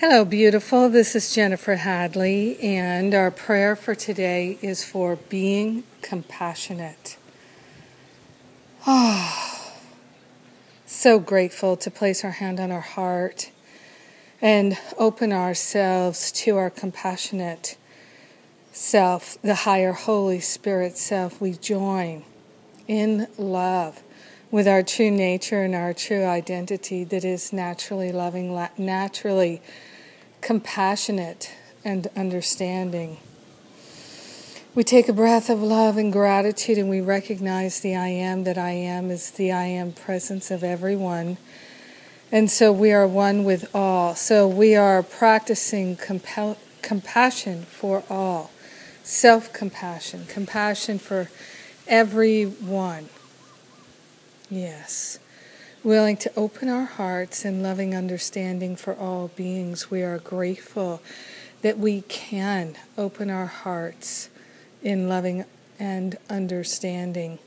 Hello, beautiful. This is Jennifer Hadley, and our prayer for today is for being compassionate. Oh, so grateful to place our hand on our heart and open ourselves to our compassionate self, the higher Holy Spirit self. We join in love with our true nature and our true identity that is naturally loving, naturally compassionate, and understanding. We take a breath of love and gratitude and we recognize the I am that I am is the I am presence of everyone. And so we are one with all. So we are practicing compel- compassion for all, self compassion, compassion for everyone Yes. Willing to open our hearts in loving understanding for all beings, we are grateful that we can open our hearts in loving and understanding.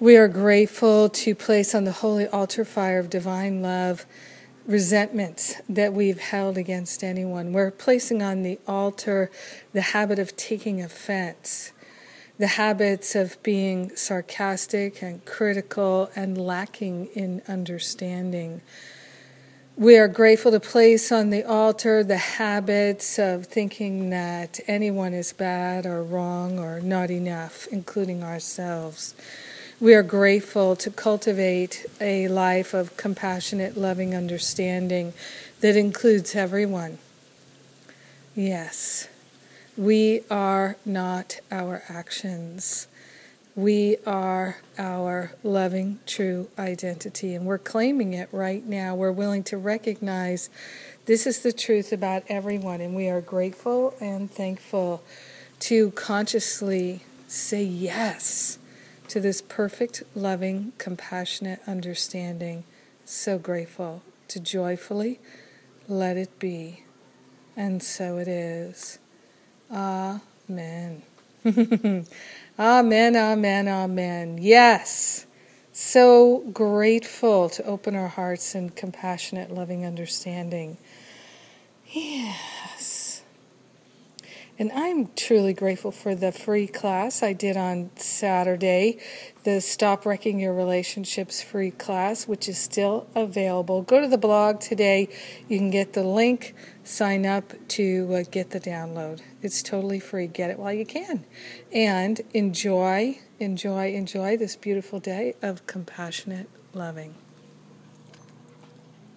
We are grateful to place on the holy altar fire of divine love resentments that we've held against anyone. We're placing on the altar the habit of taking offense the habits of being sarcastic and critical and lacking in understanding. We are grateful to place on the altar the habits of thinking that anyone is bad or wrong or not enough, including ourselves. We are grateful to cultivate a life of compassionate, loving understanding that includes everyone. Yes. We are not our actions. We are our loving, true identity, and we're claiming it right now. We're willing to recognize this is the truth about everyone, and we are grateful and thankful to consciously say yes to this perfect, loving, compassionate understanding. So grateful to joyfully let it be. And so it is. Amen. amen, amen, amen. Yes. So grateful to open our hearts in compassionate, loving understanding. Yes. And I'm truly grateful for the free class I did on Saturday, the Stop Wrecking Your Relationships free class, which is still available. Go to the blog today. You can get the link, sign up to uh, get the download. It's totally free. Get it while you can. And enjoy, enjoy, enjoy this beautiful day of compassionate loving.